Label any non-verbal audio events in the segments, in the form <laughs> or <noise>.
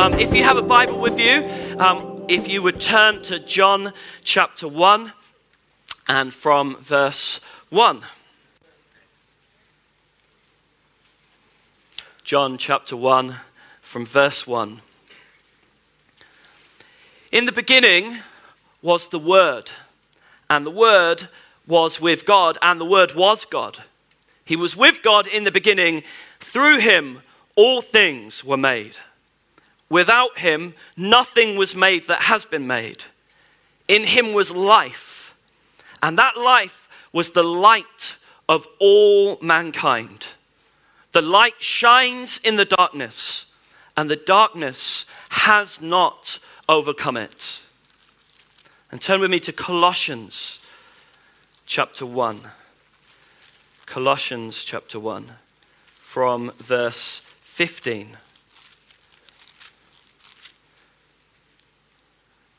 Um, if you have a Bible with you, um, if you would turn to John chapter 1 and from verse 1. John chapter 1 from verse 1. In the beginning was the Word, and the Word was with God, and the Word was God. He was with God in the beginning. Through him, all things were made. Without him, nothing was made that has been made. In him was life, and that life was the light of all mankind. The light shines in the darkness, and the darkness has not overcome it. And turn with me to Colossians chapter 1. Colossians chapter 1, from verse 15.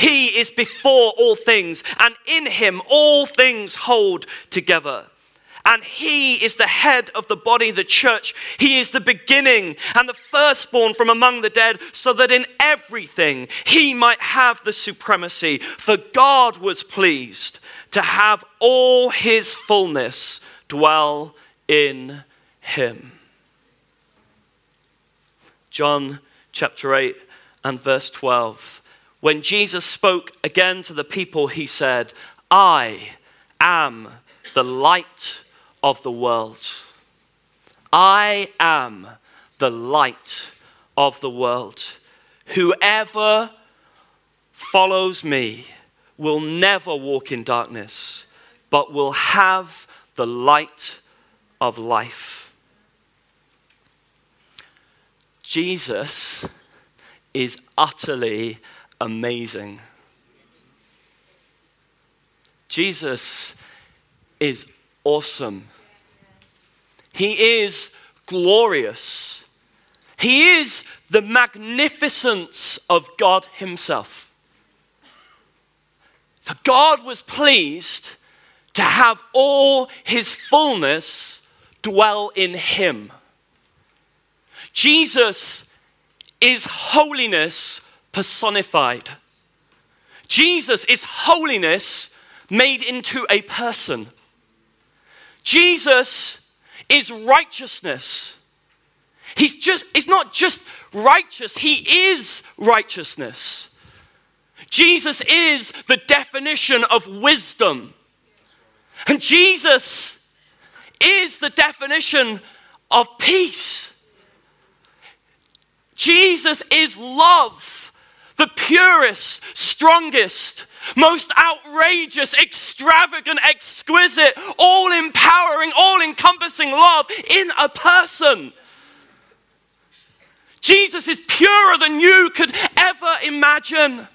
He is before all things, and in him all things hold together. And he is the head of the body, the church. He is the beginning and the firstborn from among the dead, so that in everything he might have the supremacy. For God was pleased to have all his fullness dwell in him. John chapter 8 and verse 12 when Jesus spoke again to the people, he said, I am the light of the world. I am the light of the world. Whoever follows me will never walk in darkness, but will have the light of life. Jesus is utterly amazing. Jesus is awesome. He is glorious. He is the magnificence of God Himself. For God was pleased to have all His fullness dwell in Him. Jesus is holiness personified. Jesus is holiness made into a person. Jesus is righteousness. He's just he's not just righteous, he is righteousness. Jesus is the definition of wisdom. And Jesus is the definition of peace. Jesus is love the purest, strongest, most outrageous, extravagant, exquisite, all empowering, all encompassing love in a person. Jesus is purer than you could ever imagine.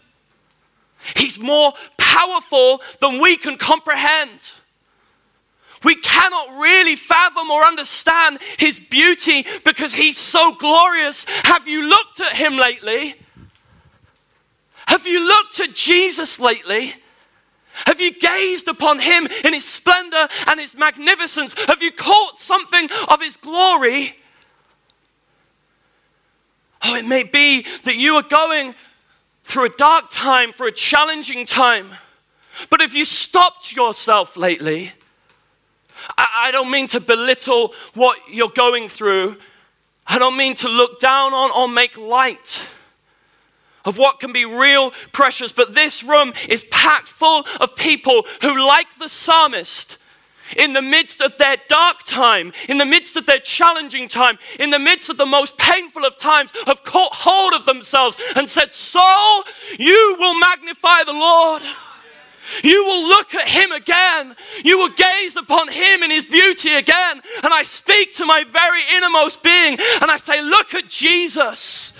He's more powerful than we can comprehend. We cannot really fathom or understand his beauty because he's so glorious. Have you looked at him lately? Have you looked at Jesus lately? Have you gazed upon him in his splendor and his magnificence? Have you caught something of his glory? Oh, it may be that you are going through a dark time, for a challenging time. But if you stopped yourself lately, I, don't mean to belittle what you're going through. I don't mean to look down on or make light of what can be real precious. But this room is packed full of people who, like the psalmist, in the midst of their dark time, in the midst of their challenging time, in the midst of the most painful of times, have caught hold of themselves and said, Soul, you will magnify the Lord. You will look at him again. You will gaze upon him in his beauty again. And I speak to my very innermost being and I say, Look at Jesus.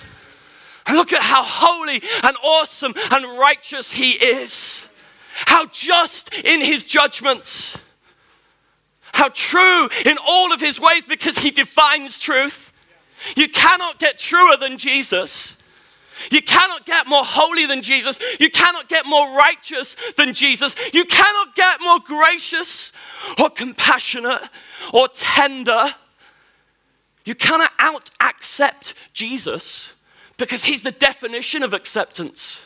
Look at how holy and awesome and righteous he is. how just in his judgments, how true in all of his ways because he defines truth. You cannot get truer than Jesus. You cannot get more holy than Jesus. You cannot get more righteous than Jesus. You cannot get more gracious or compassionate or tender. You cannot out accept Jesus because he's the definition of acceptance.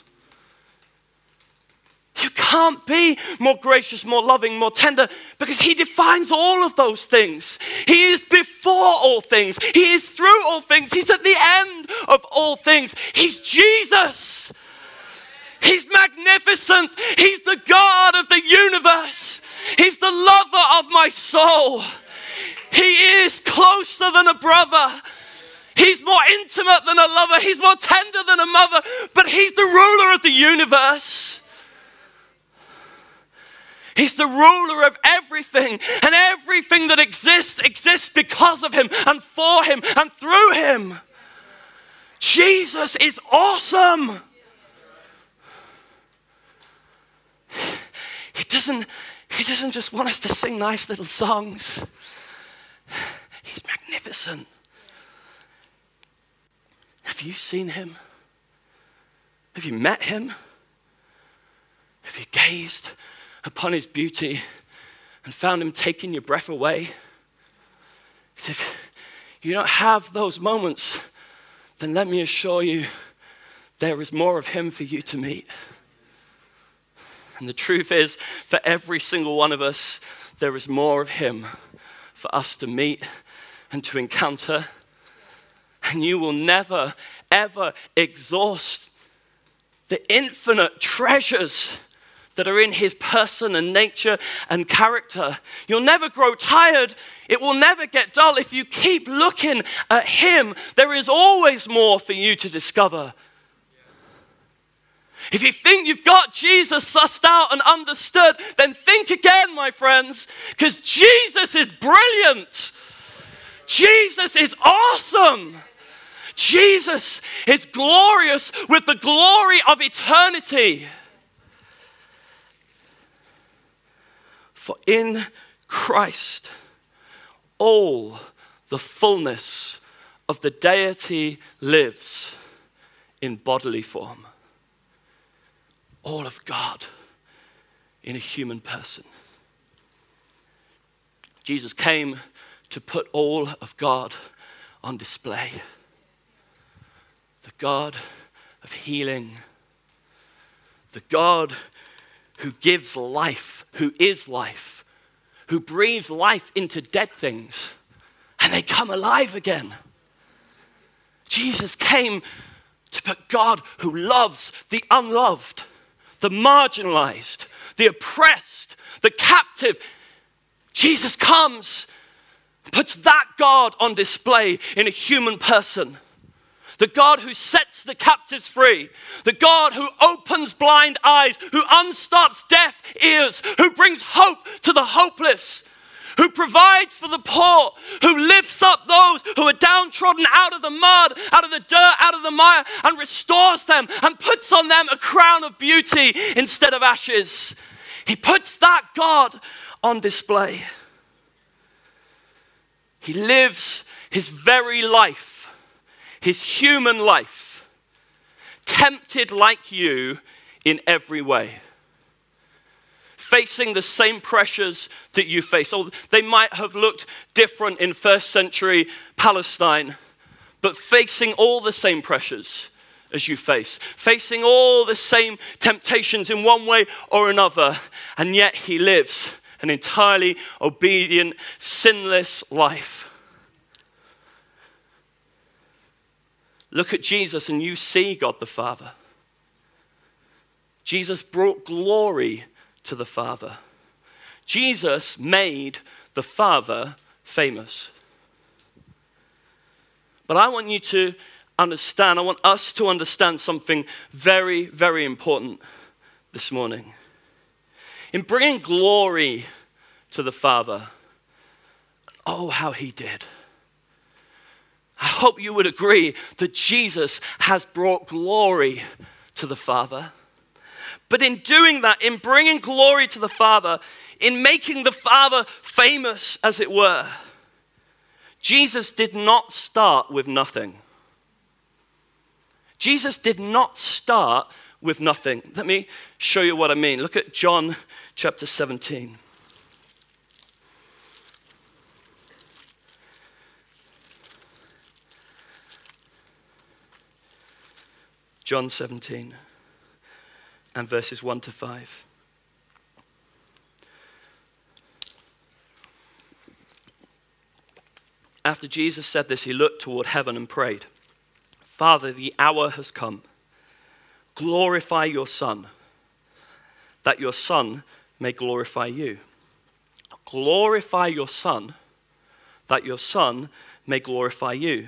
You can't be more gracious, more loving, more tender because He defines all of those things. He is before all things, He is through all things, He's at the end of all things. He's Jesus. He's magnificent. He's the God of the universe. He's the lover of my soul. He is closer than a brother. He's more intimate than a lover. He's more tender than a mother. But He's the ruler of the universe. He's the ruler of everything, and everything that exists exists because of Him and for Him and through Him. Jesus is awesome. He doesn't, he doesn't just want us to sing nice little songs. He's magnificent. Have you seen him? Have you met him? Have you gazed upon his beauty and found him taking your breath away. Said, You don't have those moments, then let me assure you there is more of him for you to meet. And the truth is, for every single one of us, there is more of him for us to meet and to encounter. And you will never, ever exhaust the infinite treasures that are in his person and nature and character. You'll never grow tired. It will never get dull. If you keep looking at him, there is always more for you to discover. If you think you've got Jesus sussed out and understood, then think again, my friends, because Jesus is brilliant. Jesus is awesome. Jesus is glorious with the glory of eternity. For in Christ, all the fullness of the deity lives in bodily form. All of God in a human person. Jesus came to put all of God on display. The God of healing, the God who gives life, who is life, who breathes life into dead things, and they come alive again. Jesus came to put God who loves the unloved, the marginalized, the oppressed, the captive. Jesus comes, puts that God on display in a human person the God who sets the captives free, the God who opens blind eyes, who unstops deaf ears, who brings hope to the hopeless, who provides for the poor, who lifts up those who are downtrodden out of the mud, out of the dirt, out of the mire, and restores them and puts on them a crown of beauty instead of ashes. He puts that God on display. He lives his very life his human life, tempted like you in every way, facing the same pressures that you face. Oh, they might have looked different in first century Palestine, but facing all the same pressures as you face, facing all the same temptations in one way or another, and yet he lives an entirely obedient, sinless life. Look at Jesus and you see God the Father. Jesus brought glory to the Father. Jesus made the Father famous. But I want you to understand, I want us to understand something very, very important this morning. In bringing glory to the Father, oh, how he did. I hope you would agree that Jesus has brought glory to the Father. But in doing that, in bringing glory to the Father, in making the Father famous, as it were, Jesus did not start with nothing. Jesus did not start with nothing. Let me show you what I mean. Look at John chapter 17. John 17 and verses 1 to 5. After Jesus said this, he looked toward heaven and prayed, Father, the hour has come. Glorify your Son, that your Son may glorify you. Glorify your Son, that your Son may glorify you.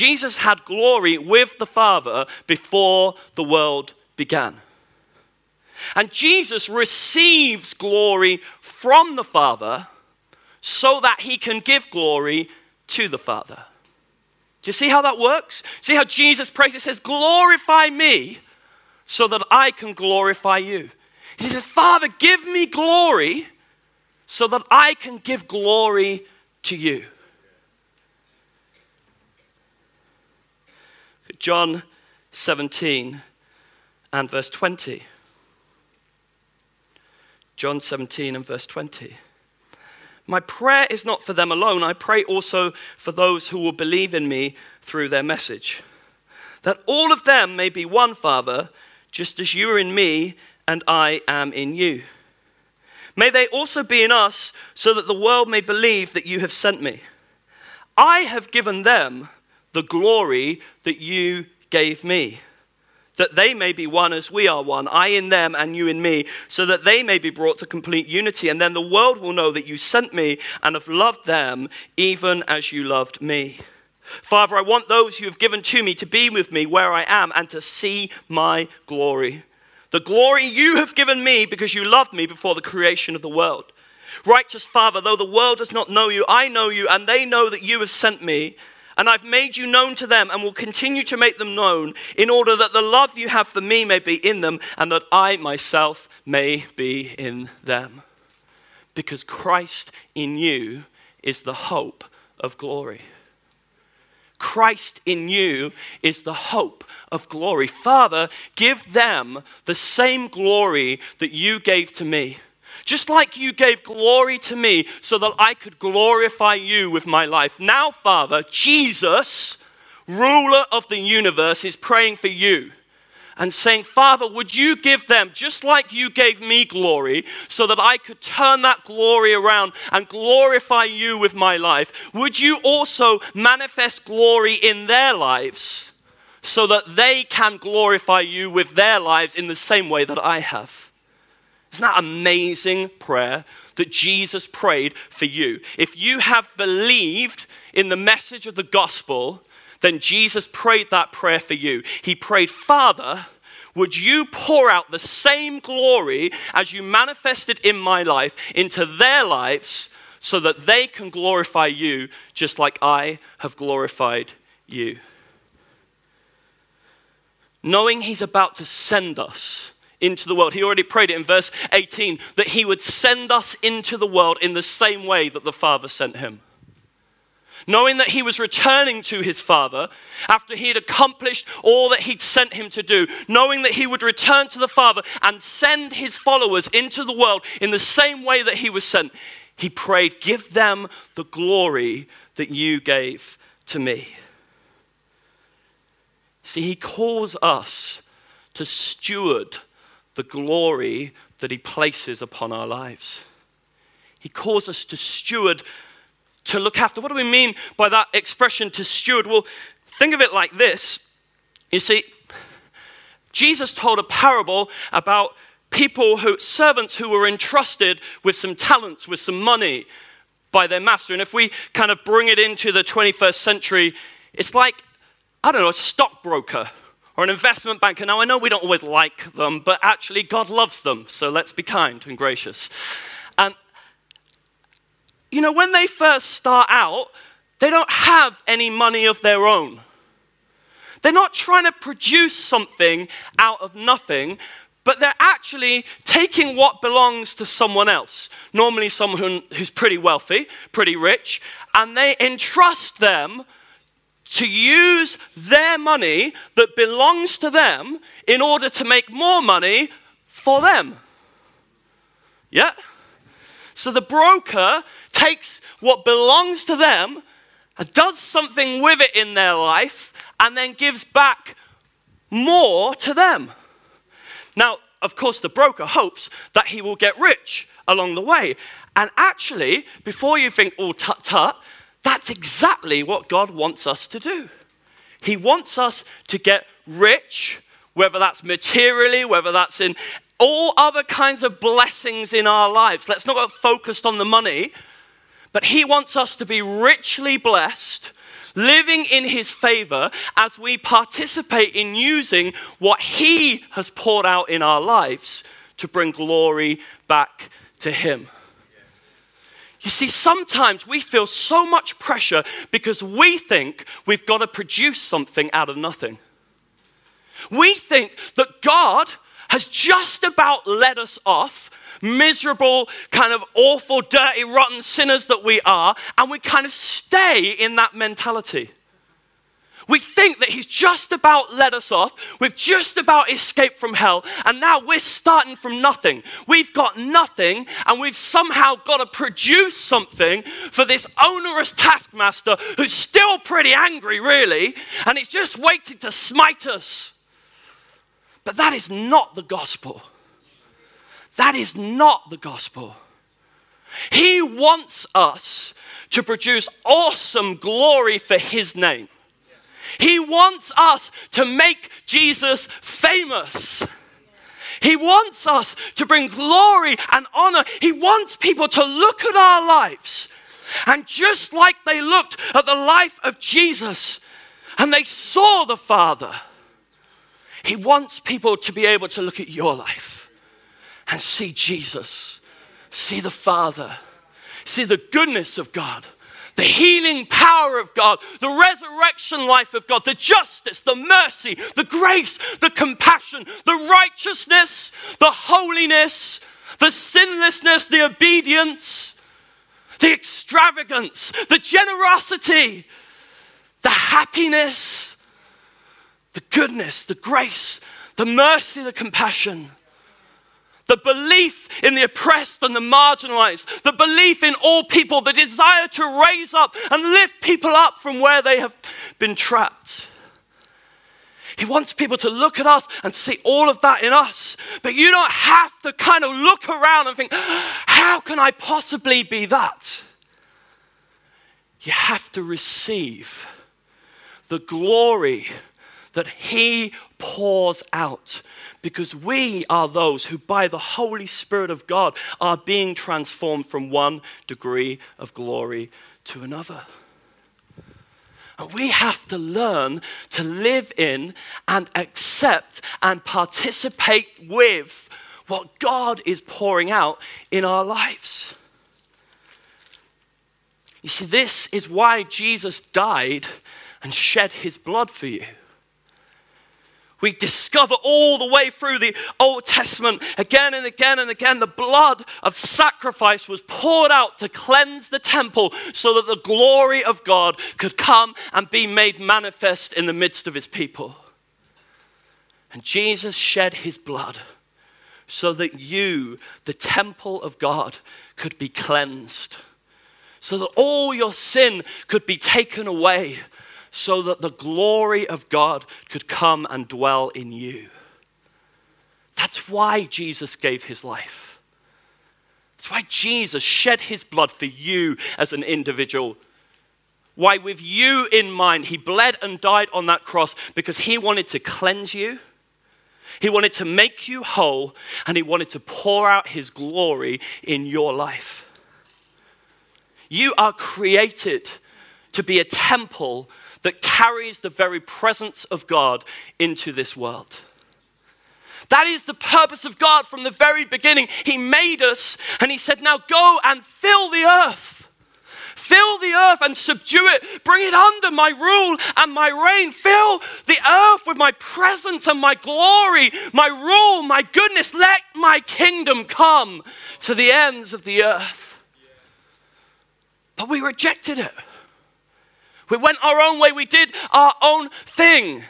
Jesus had glory with the Father before the world began. And Jesus receives glory from the Father so that he can give glory to the Father. Do you see how that works? See how Jesus prays? He says, Glorify me so that I can glorify you. He says, Father, give me glory so that I can give glory to you. John 17 and verse 20. John 17 and verse 20. My prayer is not for them alone, I pray also for those who will believe in me through their message. That all of them may be one, Father, just as you are in me and I am in you. May they also be in us, so that the world may believe that you have sent me. I have given them the glory that you gave me that they may be one as we are one, I in them and you in me, so that they may be brought to complete unity. And then the world will know that you sent me and have loved them even as you loved me. Father, I want those you have given to me to be with me where I am and to see my glory. The glory you have given me because you loved me before the creation of the world. Righteous Father, though the world does not know you, I know you, and they know that you have sent me. And I've made you known to them and will continue to make them known in order that the love you have for me may be in them and that I myself may be in them. Because Christ in you is the hope of glory. Christ in you is the hope of glory. Father, give them the same glory that you gave to me just like you gave glory to me so that I could glorify you with my life. Now, Father, Jesus, ruler of the universe, is praying for you and saying, Father, would you give them just like you gave me glory so that I could turn that glory around and glorify you with my life? Would you also manifest glory in their lives so that they can glorify you with their lives in the same way that I have? Isn't that amazing prayer that Jesus prayed for you? If you have believed in the message of the gospel, then Jesus prayed that prayer for you. He prayed, Father, would you pour out the same glory as you manifested in my life into their lives so that they can glorify you just like I have glorified you? Knowing He's about to send us into the world. He already prayed it in verse 18 that he would send us into the world in the same way that the Father sent him. Knowing that he was returning to his Father after he had accomplished all that he'd sent him to do, knowing that he would return to the Father and send his followers into the world in the same way that he was sent, he prayed, Give them the glory that you gave to me. See, he calls us to steward the glory that He places upon our lives. He calls us to steward, to look after. What do we mean by that expression, to steward? Well, think of it like this. You see, Jesus told a parable about people who, servants who were entrusted with some talents, with some money by their master. And if we kind of bring it into the 21st century, it's like, I don't know, a stockbroker or an investment banker. Now, I know we don't always like them, but actually, God loves them. So let's be kind and gracious. And, you know, when they first start out, they don't have any money of their own. They're not trying to produce something out of nothing, but they're actually taking what belongs to someone else, normally someone who's pretty wealthy, pretty rich, and they entrust them to use their money that belongs to them in order to make more money for them. Yeah? So the broker takes what belongs to them and does something with it in their life and then gives back more to them. Now, of course, the broker hopes that he will get rich along the way. And actually, before you think, oh, tut tut, that's exactly what God wants us to do. He wants us to get rich, whether that's materially, whether that's in all other kinds of blessings in our lives. Let's not get focused on the money, but He wants us to be richly blessed living in his favor as we participate in using what he has poured out in our lives to bring glory back to him. You see, sometimes we feel so much pressure because we think we've got to produce something out of nothing. We think that God has just about let us off miserable, kind of awful, dirty, rotten sinners that we are, and we kind of stay in that mentality. We think that he's just about let us off. We've just about escaped from hell. And now we're starting from nothing. We've got nothing. And we've somehow got to produce something for this onerous taskmaster who's still pretty angry, really. And he's just waiting to smite us. But that is not the gospel. That is not the gospel. He wants us to produce awesome glory for His name. He wants us to make Jesus famous. He wants us to bring glory and honor. He wants people to look at our lives. And just like they looked at the life of Jesus and they saw the Father, He wants people to be able to look at your life and see Jesus, see the Father, see the goodness of God, the healing power of God, the resurrection life of God, the justice, the mercy, the grace, the compassion, the righteousness, the holiness, the sinlessness, the obedience, the extravagance, the generosity, the happiness, the goodness, the grace, the mercy, the compassion the belief in the oppressed and the marginalized, the belief in all people, the desire to raise up and lift people up from where they have been trapped. He wants people to look at us and see all of that in us. But you don't have to kind of look around and think, how can I possibly be that? You have to receive the glory that He pours out because we are those who, by the Holy Spirit of God, are being transformed from one degree of glory to another. And we have to learn to live in and accept and participate with what God is pouring out in our lives. You see, this is why Jesus died and shed his blood for you we discover all the way through the Old Testament, again and again and again, the blood of sacrifice was poured out to cleanse the temple so that the glory of God could come and be made manifest in the midst of his people. And Jesus shed his blood so that you, the temple of God, could be cleansed, so that all your sin could be taken away so that the glory of God could come and dwell in you. That's why Jesus gave his life. That's why Jesus shed his blood for you as an individual. Why, with you in mind, he bled and died on that cross because he wanted to cleanse you. He wanted to make you whole, and He wanted to pour out His glory in your life. You are created to be a temple that carries the very presence of God into this world. That is the purpose of God from the very beginning. He made us and He said, Now go and fill the earth. Fill the earth and subdue it. Bring it under my rule and my reign. Fill the earth with my presence and my glory, my rule, my goodness. Let my kingdom come to the ends of the earth. But we rejected it. We went our own way. We did our own thing.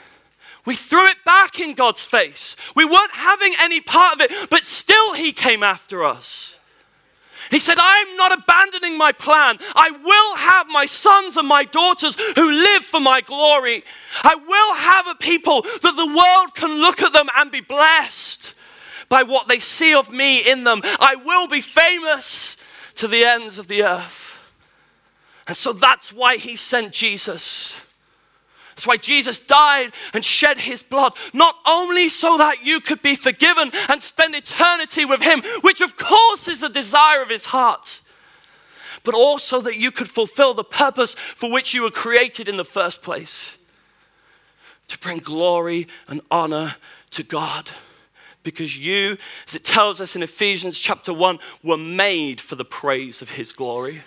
We threw it back in God's face. We weren't having any part of it, but still He came after us. He said, I'm not abandoning my plan. I will have my sons and my daughters who live for my glory. I will have a people that the world can look at them and be blessed by what they see of me in them. I will be famous to the ends of the earth. And so that's why he sent Jesus. That's why Jesus died and shed his blood, not only so that you could be forgiven and spend eternity with him, which of course is a desire of his heart, but also that you could fulfill the purpose for which you were created in the first place to bring glory and honor to God. Because you, as it tells us in Ephesians chapter 1, were made for the praise of his glory.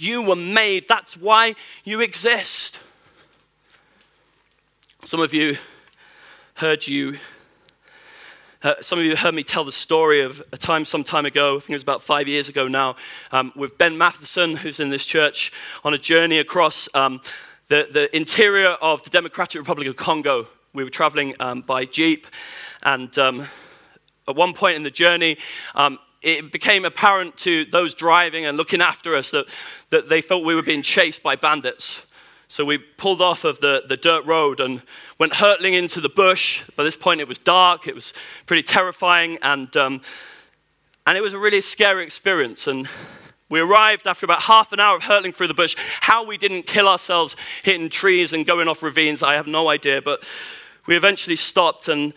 You were made, that's why you exist. Some of you heard you, uh, some of you heard me tell the story of a time some time ago, I think it was about five years ago now, um, with Ben Matheson, who's in this church, on a journey across um, the, the interior of the Democratic Republic of Congo. We were traveling um, by Jeep, and um, at one point in the journey, um, it became apparent to those driving and looking after us that, that they felt we were being chased by bandits. So we pulled off of the, the dirt road and went hurtling into the bush. By this point, it was dark, it was pretty terrifying, and, um, and it was a really scary experience. And we arrived after about half an hour of hurtling through the bush. How we didn't kill ourselves hitting trees and going off ravines, I have no idea. But we eventually stopped, and,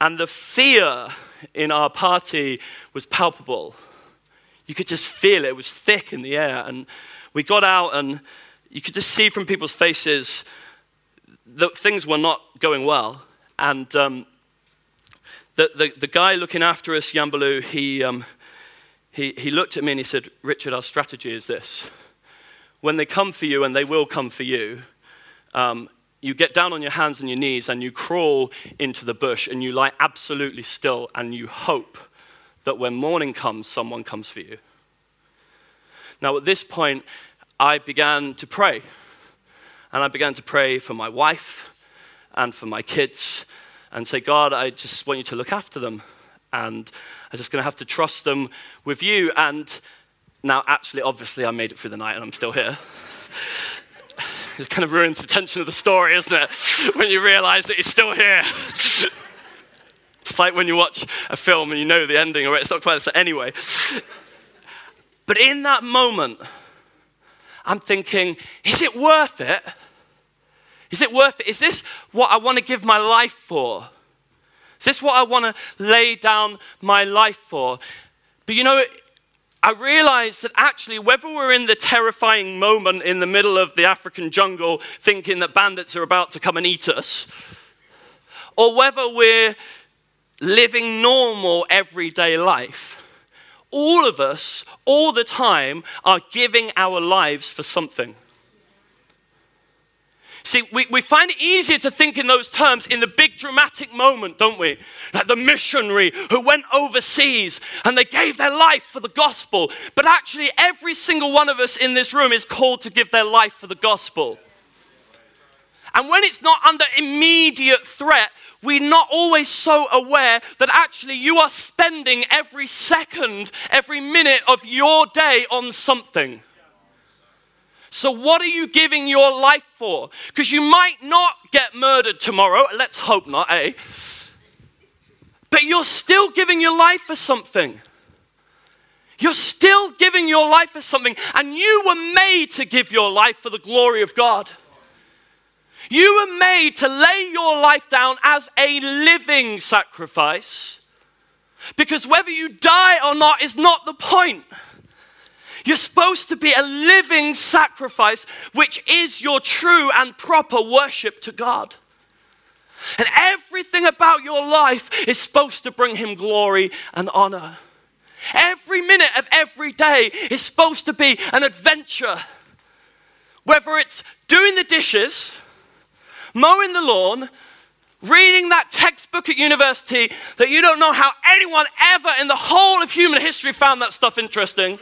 and the fear in our party was palpable. You could just feel it, it was thick in the air. And we got out, and you could just see from people's faces that things were not going well. And um, the, the, the, guy looking after us, Yambalu, he, um, he, he looked at me and he said, Richard, our strategy is this. When they come for you, and they will come for you, um, you get down on your hands and your knees and you crawl into the bush and you lie absolutely still and you hope that when morning comes, someone comes for you. Now, at this point, I began to pray. And I began to pray for my wife and for my kids and say, God, I just want you to look after them. And I'm just going to have to trust them with you. And now, actually, obviously, I made it through the night and I'm still here. It kind of ruins the tension of the story, isn't it? <laughs> When you realize that you're still here. <laughs> it's like when you watch a film and you know the ending, or it's not quite so. Anyway. But in that moment, I'm thinking, is it worth it? Is it worth it? Is this what I want to give my life for? Is this what I want to lay down my life for? But you know, I realized that actually, whether we're in the terrifying moment in the middle of the African jungle thinking that bandits are about to come and eat us, or whether we're living normal everyday life, all of us, all the time, are giving our lives for something. See, we, we find it easier to think in those terms in the big dramatic moment, don't we? Like the missionary who went overseas and they gave their life for the gospel. But actually, every single one of us in this room is called to give their life for the gospel. And when it's not under immediate threat, we're not always so aware that actually you are spending every second, every minute of your day on something. So, what are you giving your life for? Because you might not get murdered tomorrow. Let's hope not, eh? But you're still giving your life for something. You're still giving your life for something, and you were made to give your life for the glory of God. You were made to lay your life down as a living sacrifice because whether you die or not is not the point. You're supposed to be a living sacrifice, which is your true and proper worship to God. And everything about your life is supposed to bring Him glory and honor. Every minute of every day is supposed to be an adventure. Whether it's doing the dishes, mowing the lawn, reading that textbook at university that you don't know how anyone ever in the whole of human history found that stuff interesting.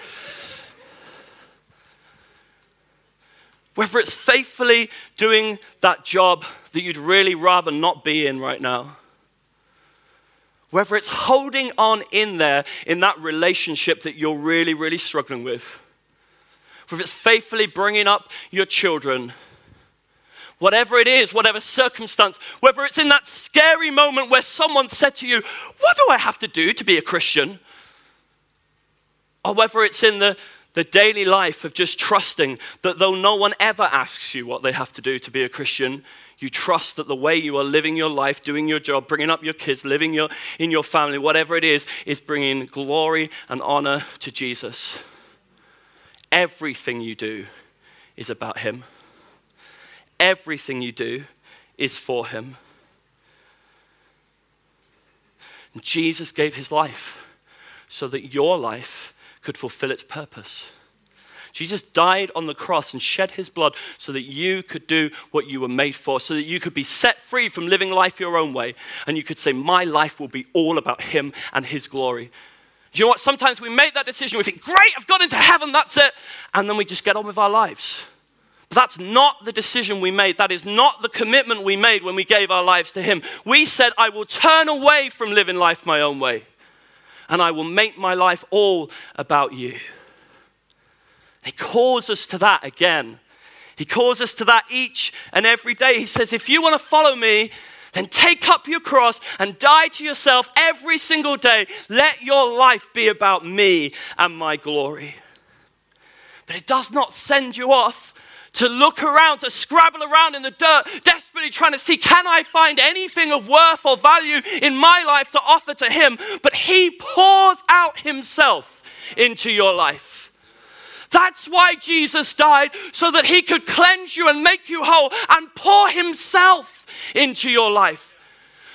Whether it's faithfully doing that job that you'd really rather not be in right now. Whether it's holding on in there in that relationship that you're really, really struggling with. Whether it's faithfully bringing up your children whatever it is, whatever circumstance, whether it's in that scary moment where someone said to you, What do I have to do to be a Christian? Or whether it's in the, the daily life of just trusting that though no one ever asks you what they have to do to be a Christian, you trust that the way you are living your life, doing your job, bringing up your kids, living your, in your family, whatever it is, is bringing glory and honor to Jesus. Everything you do is about Him. Everything you do is for Him. And Jesus gave His life so that your life could fulfill its purpose. Jesus died on the cross and shed his blood so that you could do what you were made for, so that you could be set free from living life your own way. And you could say, My life will be all about him and his glory. Do you know what? Sometimes we make that decision, we think, Great, I've got into heaven, that's it. And then we just get on with our lives. But that's not the decision we made. That is not the commitment we made when we gave our lives to Him. We said, I will turn away from living life my own way, and I will make my life all about you. He calls us to that again. He calls us to that each and every day. He says, If you want to follow me, then take up your cross and die to yourself every single day. Let your life be about me and my glory. But it does not send you off to look around, to scrabble around in the dirt, desperately trying to see, can I find anything of worth or value in my life to offer to Him? But He pours out Himself into your life. That's why Jesus died, so that He could cleanse you and make you whole and pour Himself into your life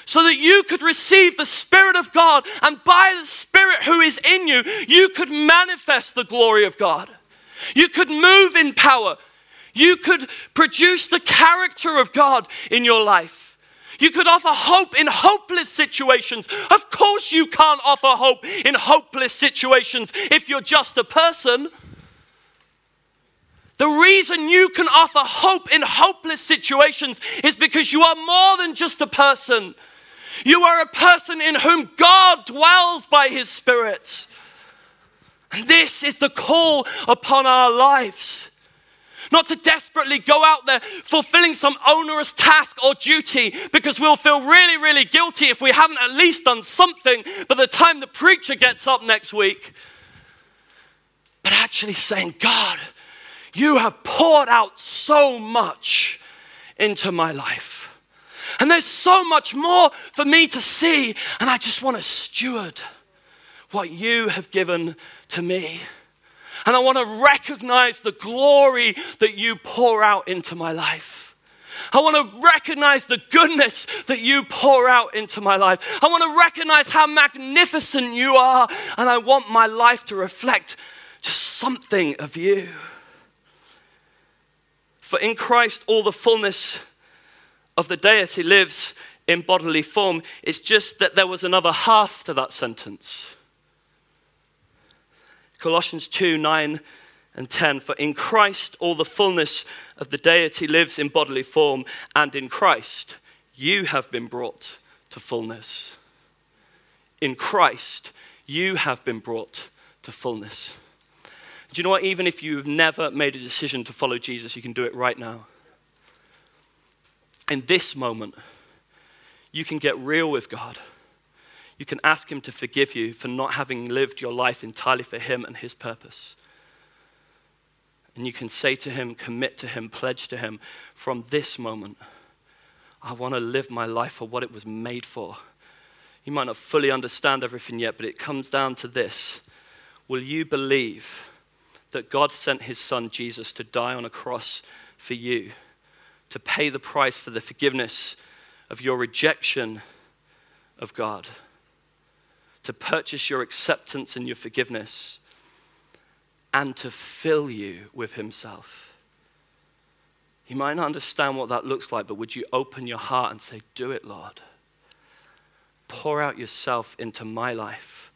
so that you could receive the Spirit of God, and by the Spirit who is in you, you could manifest the glory of God. You could move in power. You could produce the character of God in your life. You could offer hope in hopeless situations. Of course, you can't offer hope in hopeless situations if you're just a person. The reason you can offer hope in hopeless situations is because you are more than just a person. You are a person in whom God dwells by His Spirit. And this is the call upon our lives not to desperately go out there fulfilling some onerous task or duty because we'll feel really, really guilty if we haven't at least done something by the time the preacher gets up next week. But actually saying, God, you have poured out so much into my life. And there's so much more for me to see, and I just want to steward what you have given to me. And I want to recognize the glory that you pour out into my life. I want to recognize the goodness that you pour out into my life. I want to recognize how magnificent you are. And I want my life to reflect just something of you. For in Christ, all the fullness of the deity lives in bodily form. It's just that there was another half to that sentence. Colossians 2 9 and 10. For in Christ all the fullness of the deity lives in bodily form, and in Christ you have been brought to fullness. In Christ you have been brought to fullness. Do you know what? Even if you've never made a decision to follow Jesus, you can do it right now. In this moment, you can get real with God you can ask Him to forgive you for not having lived your life entirely for Him and His purpose. And you can say to Him, commit to Him, pledge to Him from this moment, I want to live my life for what it was made for. You might not fully understand everything yet, but it comes down to this Will you believe that God sent His Son Jesus to die on a cross for you, to pay the price for the forgiveness of your rejection of God, to purchase your acceptance and your forgiveness? and to fill you with Himself. You might not understand what that looks like, but would you open your heart and say, Do it, Lord? Pour out yourself into my life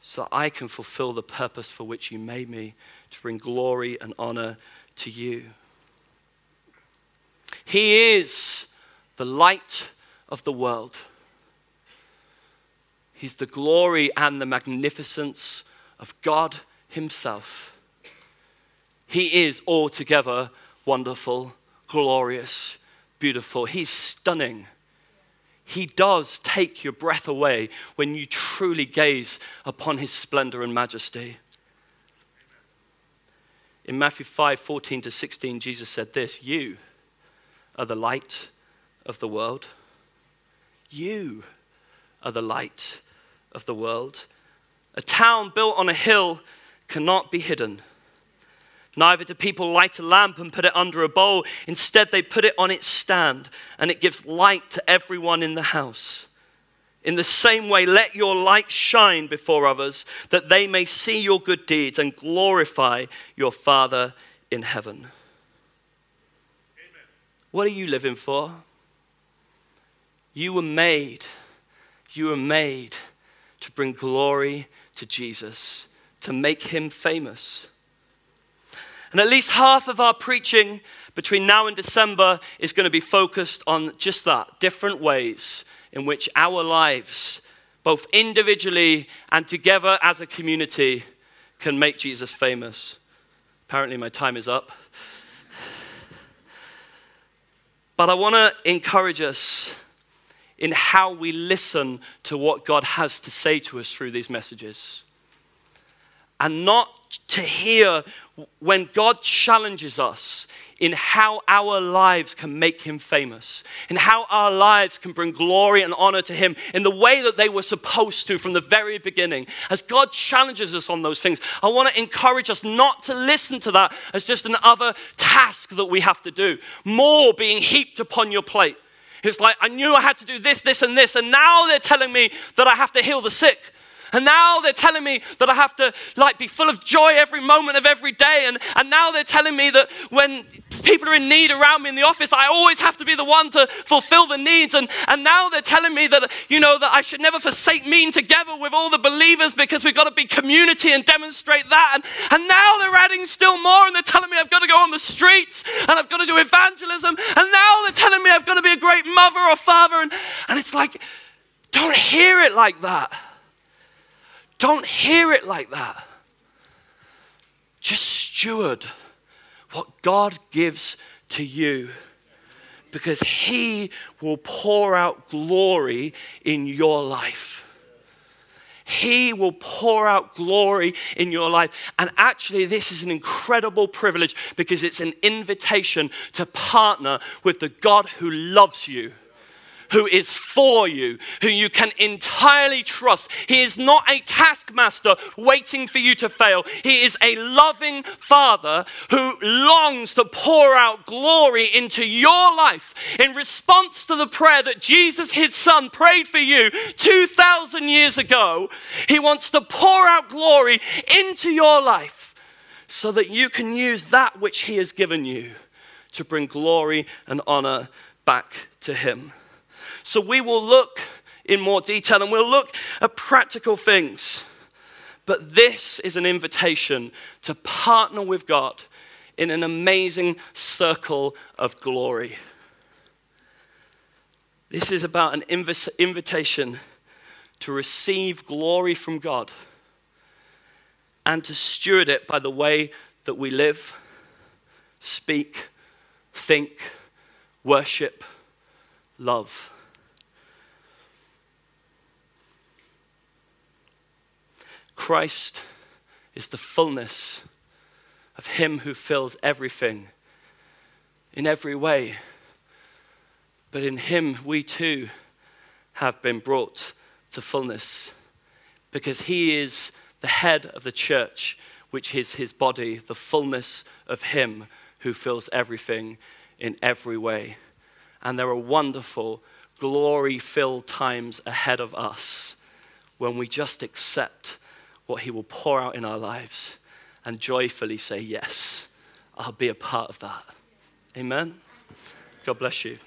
so I can fulfill the purpose for which you made me to bring glory and honor to you. He is the light of the world. He's the glory and the magnificence of God himself. He is altogether wonderful, glorious, beautiful. He's stunning. He does take your breath away when you truly gaze upon his splendor and majesty. In Matthew 5 14 to 16, Jesus said this You are the light of the world. You are the light of the world. A town built on a hill cannot be hidden. Neither do people light a lamp and put it under a bowl. Instead, they put it on its stand, and it gives light to everyone in the house. In the same way, let your light shine before others, that they may see your good deeds and glorify your Father in heaven. Amen. What are you living for? You were made, you were made to bring glory to Jesus to make him famous. And at least half of our preaching between now and December is going to be focused on just that different ways in which our lives, both individually and together as a community, can make Jesus famous. Apparently, my time is up. But I want to encourage us in how we listen to what God has to say to us through these messages and not to hear when God challenges us in how our lives can make him famous, in how our lives can bring glory and honor to him in the way that they were supposed to from the very beginning. As God challenges us on those things, I want to encourage us not to listen to that as just another task that we have to do, more being heaped upon your plate. It's like, I knew I had to do this, this, and this, and now they're telling me that I have to heal the sick. And now they're telling me that I have to like be full of joy every moment of every day. And, and now they're telling me that when people are in need around me in the office, I always have to be the one to fulfill the needs. And, and now they're telling me that, you know, that I should never forsake meeting together with all the believers because we've got to be community and demonstrate that. And, and now they're adding still more and they're telling me I've got to go on the streets and I've got to do evangelism. And now they're telling me I've got to be a great mother or father. And, and it's like, don't hear it like that. Don't hear it like that. Just steward what God gives to you because He will pour out glory in your life. He will pour out glory in your life. And actually, this is an incredible privilege because it's an invitation to partner with the God who loves you who is for you, who you can entirely trust. He is not a taskmaster waiting for you to fail. He is a loving father who longs to pour out glory into your life in response to the prayer that Jesus, his son, prayed for you 2,000 years ago. He wants to pour out glory into your life so that you can use that which he has given you to bring glory and honor back to him. So we will look in more detail and we'll look at practical things. But this is an invitation to partner with God in an amazing circle of glory. This is about an inv- invitation to receive glory from God and to steward it by the way that we live, speak, think, worship, love. Christ is the fullness of Him who fills everything in every way. But in Him, we too have been brought to fullness because He is the head of the church, which is His body, the fullness of Him who fills everything in every way. And there are wonderful, glory filled times ahead of us when we just accept what He will pour out in our lives and joyfully say, Yes, I'll be a part of that. Amen. God bless you.